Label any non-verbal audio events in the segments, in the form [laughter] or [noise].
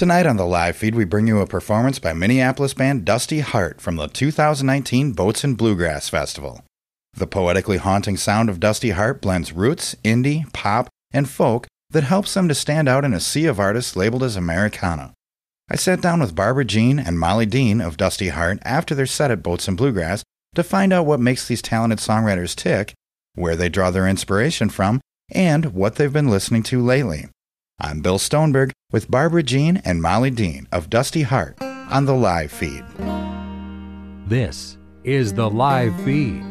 Tonight on the live feed, we bring you a performance by Minneapolis band Dusty Heart from the 2019 Boats and Bluegrass Festival. The poetically haunting sound of Dusty Heart blends roots, indie, pop, and folk that helps them to stand out in a sea of artists labeled as Americana. I sat down with Barbara Jean and Molly Dean of Dusty Heart after their set at Boats and Bluegrass to find out what makes these talented songwriters tick, where they draw their inspiration from, and what they've been listening to lately. I'm Bill Stoneberg with Barbara Jean and Molly Dean of Dusty Heart on the live feed. This is the live feed.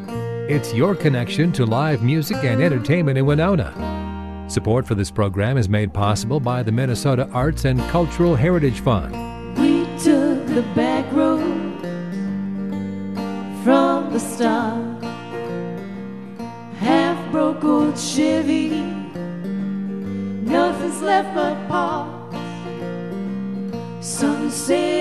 It's your connection to live music and entertainment in Winona. Support for this program is made possible by the Minnesota Arts and Cultural Heritage Fund. We took the back road from the start. Half broke old Chevy, nothing's left but parts. Sunset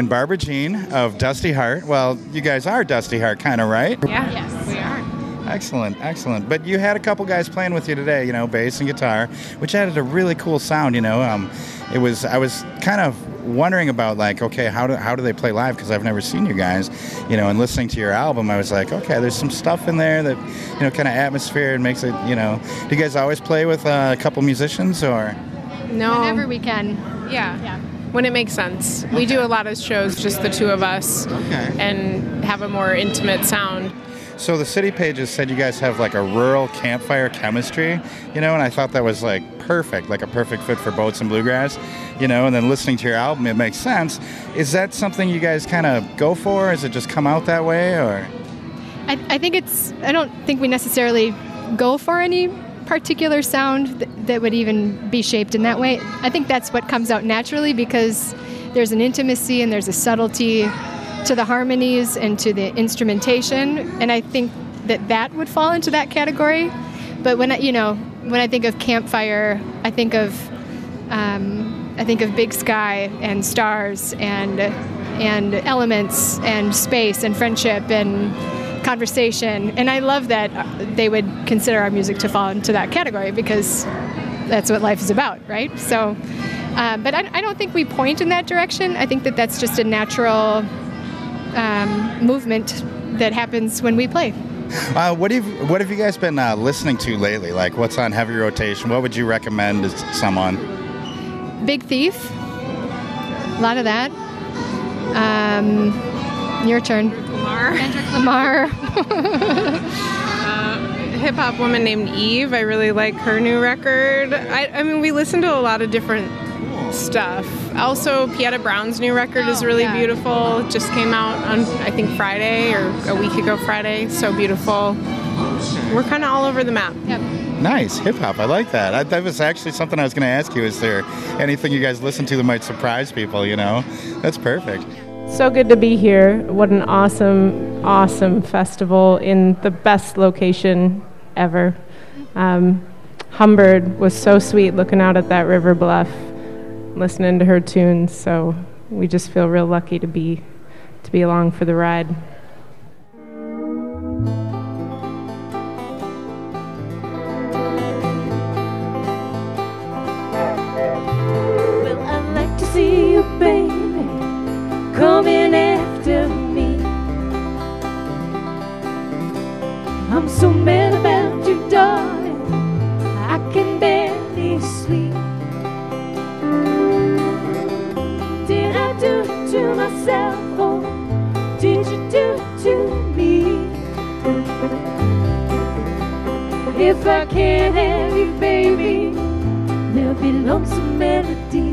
and Barbara Jean of Dusty Heart. Well, you guys are Dusty Heart, kind of, right? Yeah. Yes, we are. Excellent, excellent. But you had a couple guys playing with you today, you know, bass and guitar, which added a really cool sound. You know, um, it was I was kind of wondering about like, okay, how do how do they play live? Because I've never seen you guys, you know, and listening to your album, I was like, okay, there's some stuff in there that you know, kind of atmosphere and makes it, you know. Do you guys always play with uh, a couple musicians or? No. Whenever we can. yeah. Yeah. When it makes sense. We do a lot of shows, just the two of us, Okay. and have a more intimate sound. So the city pages said you guys have like a rural campfire chemistry, you know, and I thought that was like perfect, like a perfect fit for boats and bluegrass, you know. And then listening to your album, it makes sense. Is that something you guys kind of go for? Is it just come out that way, or? I, I think it's, I don't think we necessarily go for any particular sound th- that would even be shaped in that way. I think that's what comes out naturally because there's an intimacy and there's a subtlety to the harmonies and to the instrumentation, and I think that that would fall into that category. But when I, you know, when I think of campfire, I think of um, I think of big sky and stars and and elements and space and friendship and conversation. And I love that they would consider our music to fall into that category because that's what life is about, right? So, um, but I, I, don't think we point in that direction. I think that that's just a natural um, movement that happens when we play. Uh, what have What have you guys been uh, listening to lately? Like, what's on heavy rotation? What would you recommend to someone? Big Thief. A lot of that. Um, your turn. Lamar. Kendrick Lamar. [laughs] uh, Hip hop woman named Eve. I really like her new record. I, I mean, we listen to a lot of different stuff. Also, Pieta Brown's new record is really yeah. beautiful. It just came out on, I think, Friday or a week ago Friday. So beautiful. We're kind of all over the map. Yep. Nice hip hop. I like that. I, that was actually something I was going to ask you. Is there anything you guys listen to that might surprise people? You know, that's perfect. So good to be here. What an awesome, awesome festival in the best location ever. Um, Humbird was so sweet looking out at that river bluff, listening to her tunes. So we just feel real lucky to be to be along for the ride. If I can't have you, baby, there'll be lonesome melody.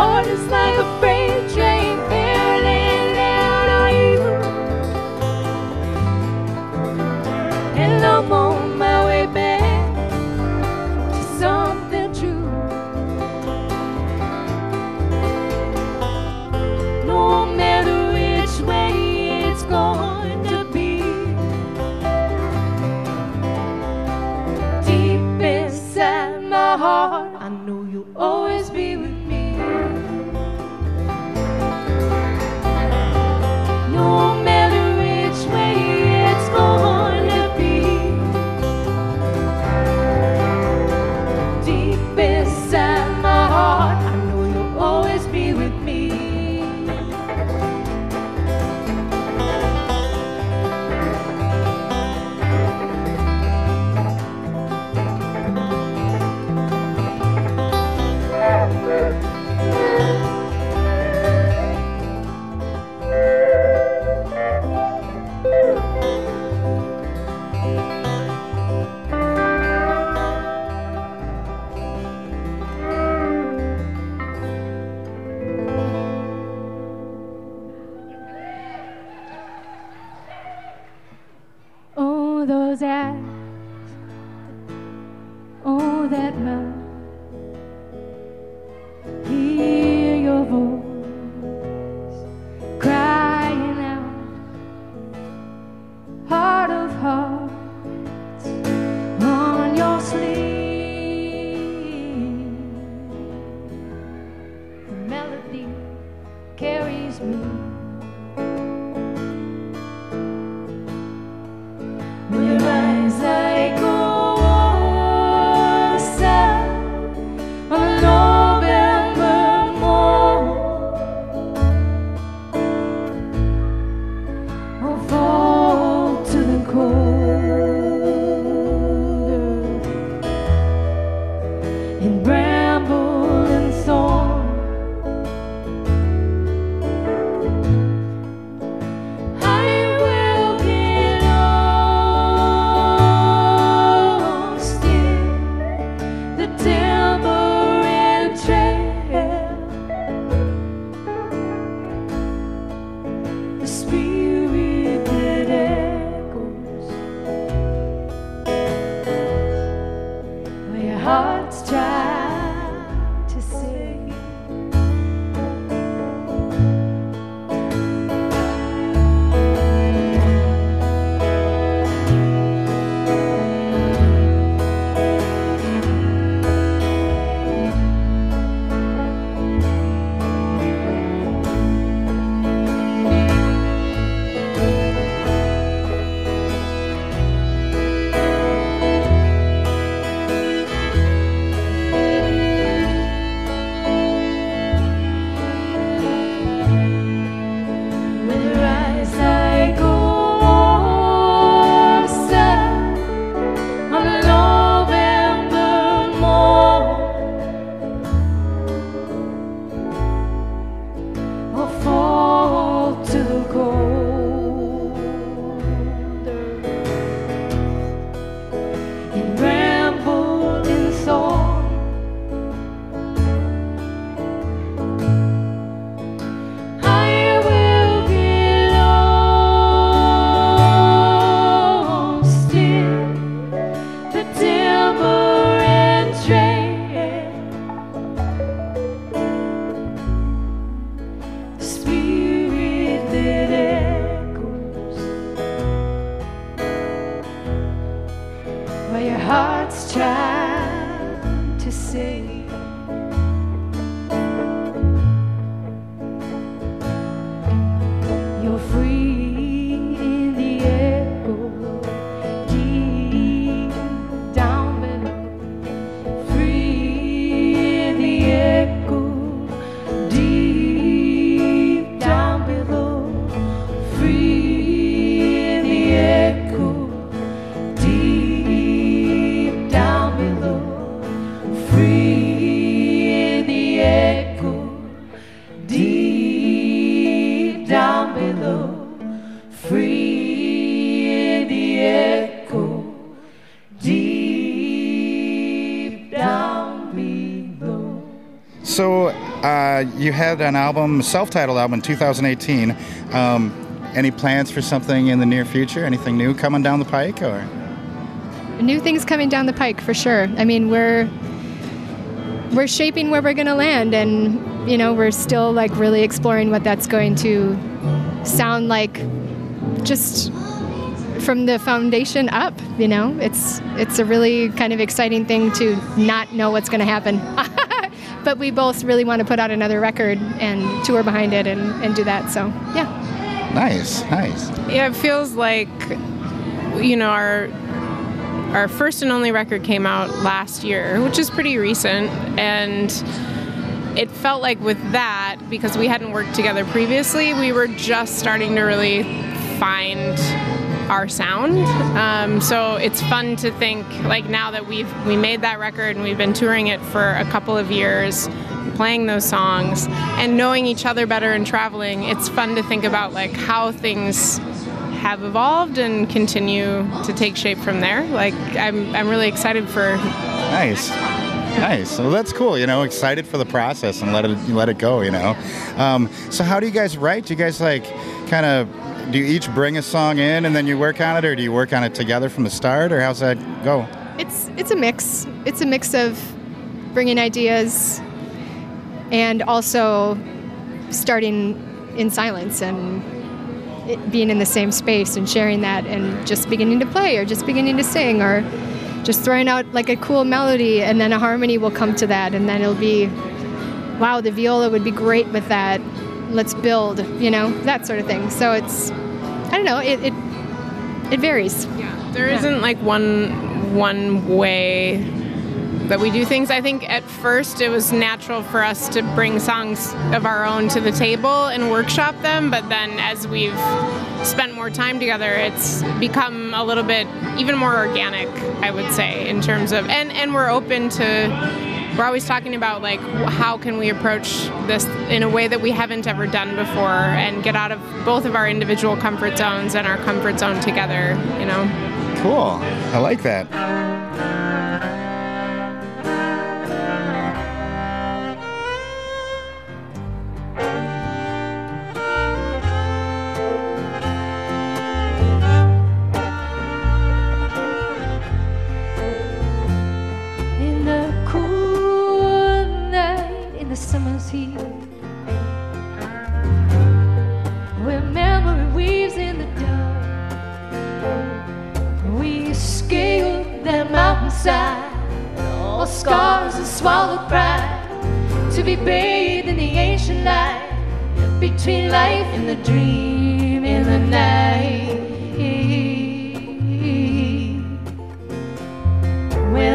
Heart is like a heart's child to sing. Had an album, self-titled album, in 2018. Um, any plans for something in the near future? Anything new coming down the pike, or? New things coming down the pike for sure. I mean, we're we're shaping where we're going to land, and you know, we're still like really exploring what that's going to sound like. Just from the foundation up, you know, it's it's a really kind of exciting thing to not know what's going to happen. [laughs] but we both really want to put out another record and tour behind it and, and do that. So yeah. Nice, nice. Yeah, it feels like you know our our first and only record came out last year, which is pretty recent, and it felt like with that because we hadn't worked together previously, we were just starting to really find our sound. Um, so it's fun to think like now that we've we made that record and we've been touring it for a couple of years, playing those songs and knowing each other better and traveling. It's fun to think about like how things have evolved and continue to take shape from there. Like I'm I'm really excited for Nice. Nice. Well, that's cool. You know, excited for the process and let it let it go. You know. Um, so, how do you guys write? Do you guys like kind of do you each bring a song in and then you work on it, or do you work on it together from the start, or how's that go? It's it's a mix. It's a mix of bringing ideas and also starting in silence and being in the same space and sharing that and just beginning to play or just beginning to sing or just throwing out like a cool melody and then a harmony will come to that and then it'll be wow the viola would be great with that. Let's build you know that sort of thing. So it's i don't know it it, it varies. Yeah, there not like one one way that we do things. I think at first it was natural for us to bring songs of our own to the table and workshop them, but then as we've spent more time together, it's become a little bit even more organic, I would say, in terms of and and we're open to we're always talking about like how can we approach this in a way that we haven't ever done before and get out of both of our individual comfort zones and our comfort zone together, you know. Cool. I like that.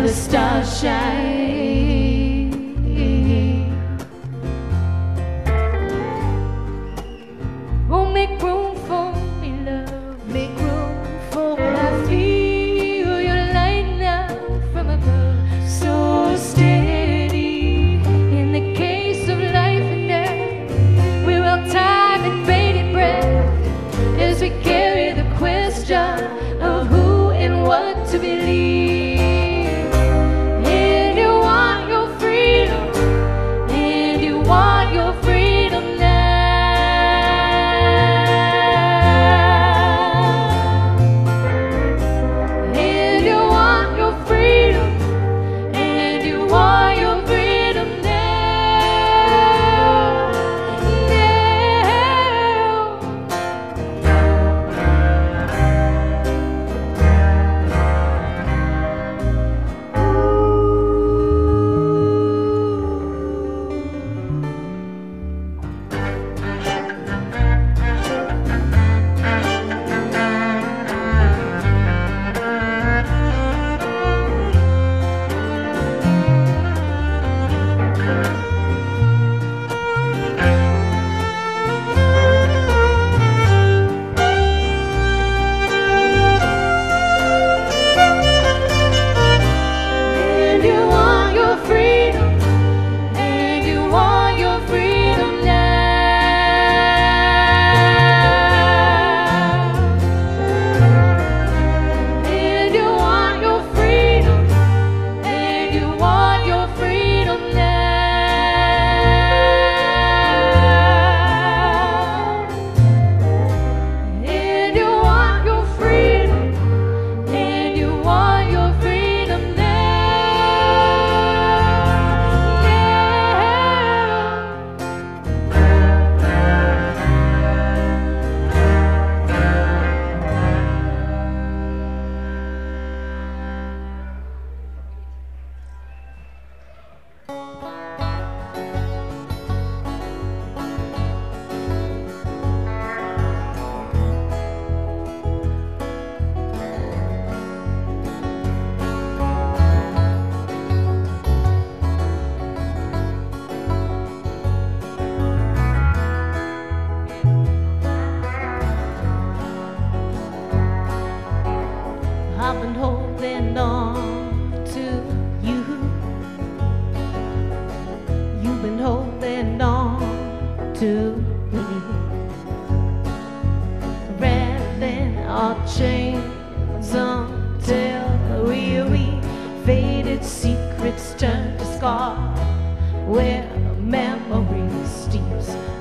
The stars shine.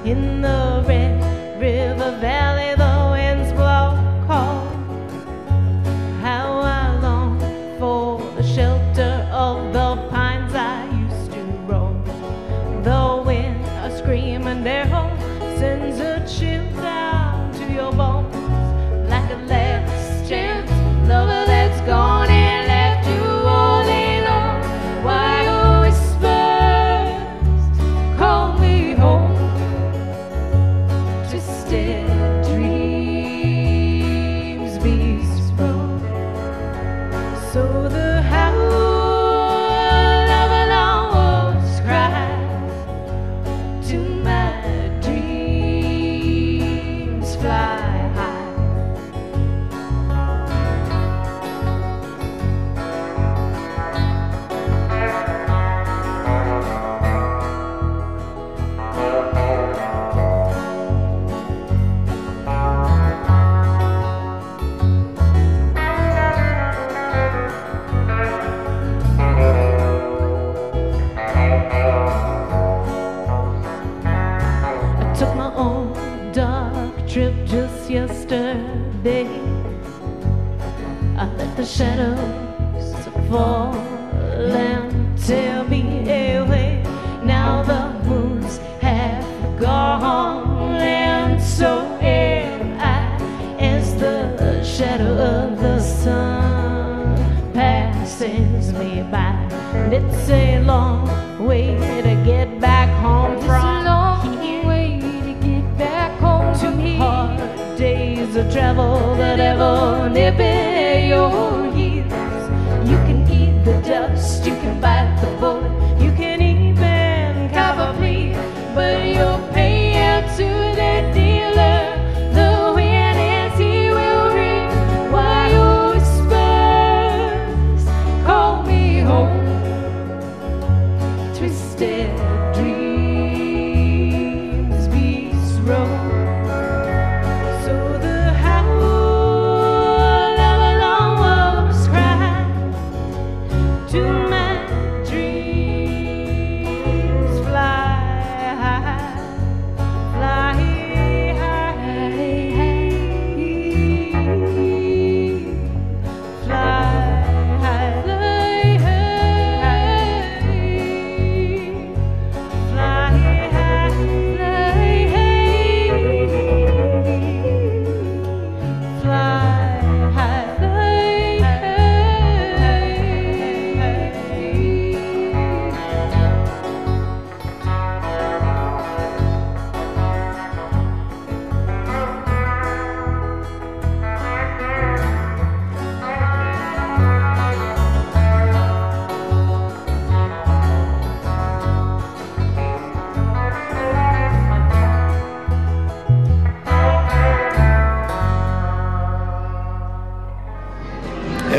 In the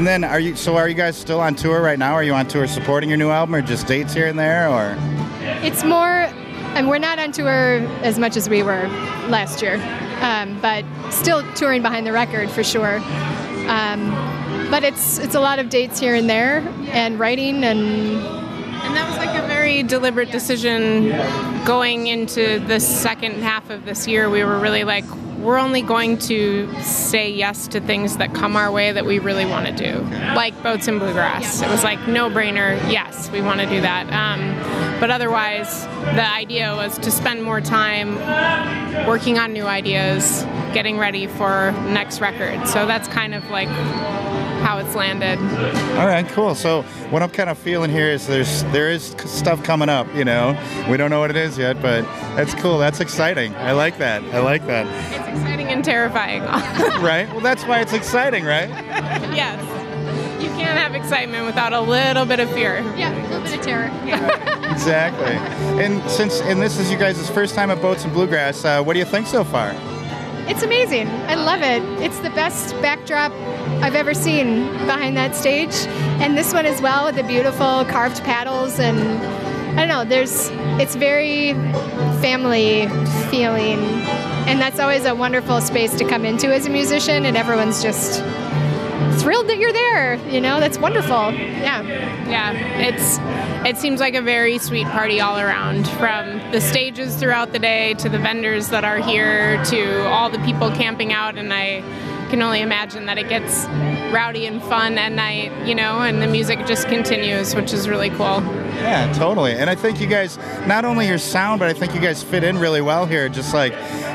And then, are you? So, are you guys still on tour right now? Are you on tour supporting your new album, or just dates here and there, or? It's more, and we're not on tour as much as we were last year, um, but still touring behind the record for sure. Um, but it's it's a lot of dates here and there, and writing and And that was like a very deliberate decision going into the second half of this year. We were really like, we're only going to say yes to things that come our way that we really want to do, like boats and bluegrass. It was like no brainer. Yes, we want to do that. Um, but otherwise, the idea was to spend more time working on new ideas, getting ready for next record. So that's kind of like how it's landed. All right, cool. So, what I'm kind of feeling here is there's there is stuff coming up. You know, we don't know what it is yet, but that's cool. That's exciting. I like that. I like that. It's exciting and terrifying. [laughs] right? Well, that's why it's exciting, right? yes. You can't have excitement without a little bit of fear. yeah, a little bit of terror. Exactly. And since and this is you guys' first time at Boats and Bluegrass, uh, what do you think so far? It's amazing. I love it. It's the best backdrop I've ever seen behind that stage. And this one as well with the beautiful carved paddles and I don't know, there's it's very family feeling and that's always a wonderful space to come into as a musician, and everyone's just thrilled that you're there. You know, that's wonderful. Yeah. Yeah, it's it seems like a very sweet party all around. From the stages throughout the day to the vendors that are here to all the people camping out, and I can only imagine that it gets rowdy and fun at night, you know, and the music just continues, which is really cool. Yeah, totally. And I think you guys, not only your sound, but I think you guys fit in really well here. Just like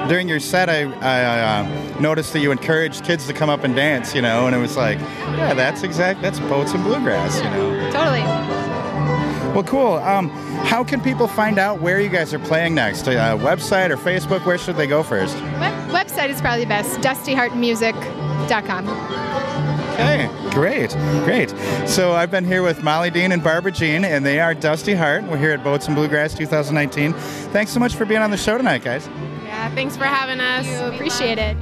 during your set, I, I uh, noticed that you encouraged kids to come up and dance, you know, and it was like, yeah, that's exact, that's boats and bluegrass, you know. Totally. Well, cool. Um, how can people find out where you guys are playing next? Uh, website or Facebook? Where should they go first? Web- website is probably best. DustyHeartMusic.com. Okay, great, great. So I've been here with Molly Dean and Barbara Jean, and they are Dusty Heart. We're here at Boats and Bluegrass 2019. Thanks so much for being on the show tonight, guys. Yeah, thanks for having us. Appreciate it.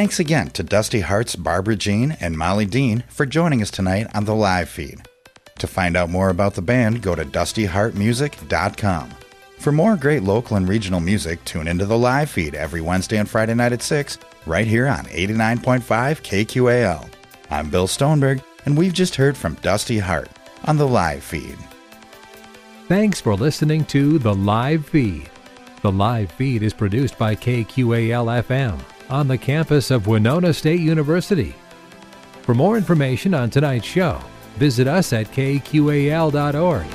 Thanks again to Dusty Heart's Barbara Jean and Molly Dean for joining us tonight on the live feed. To find out more about the band, go to dustyheartmusic.com. For more great local and regional music, tune into the live feed every Wednesday and Friday night at 6, right here on 89.5 KQAL. I'm Bill Stoneberg, and we've just heard from Dusty Heart on the live feed. Thanks for listening to The Live Feed. The live feed is produced by KQAL FM on the campus of Winona State University. For more information on tonight's show, visit us at kqal.org.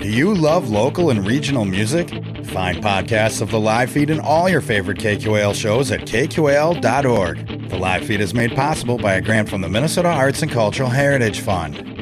Do you love local and regional music? Find podcasts of the live feed and all your favorite KQAL shows at kqal.org. The live feed is made possible by a grant from the Minnesota Arts and Cultural Heritage Fund.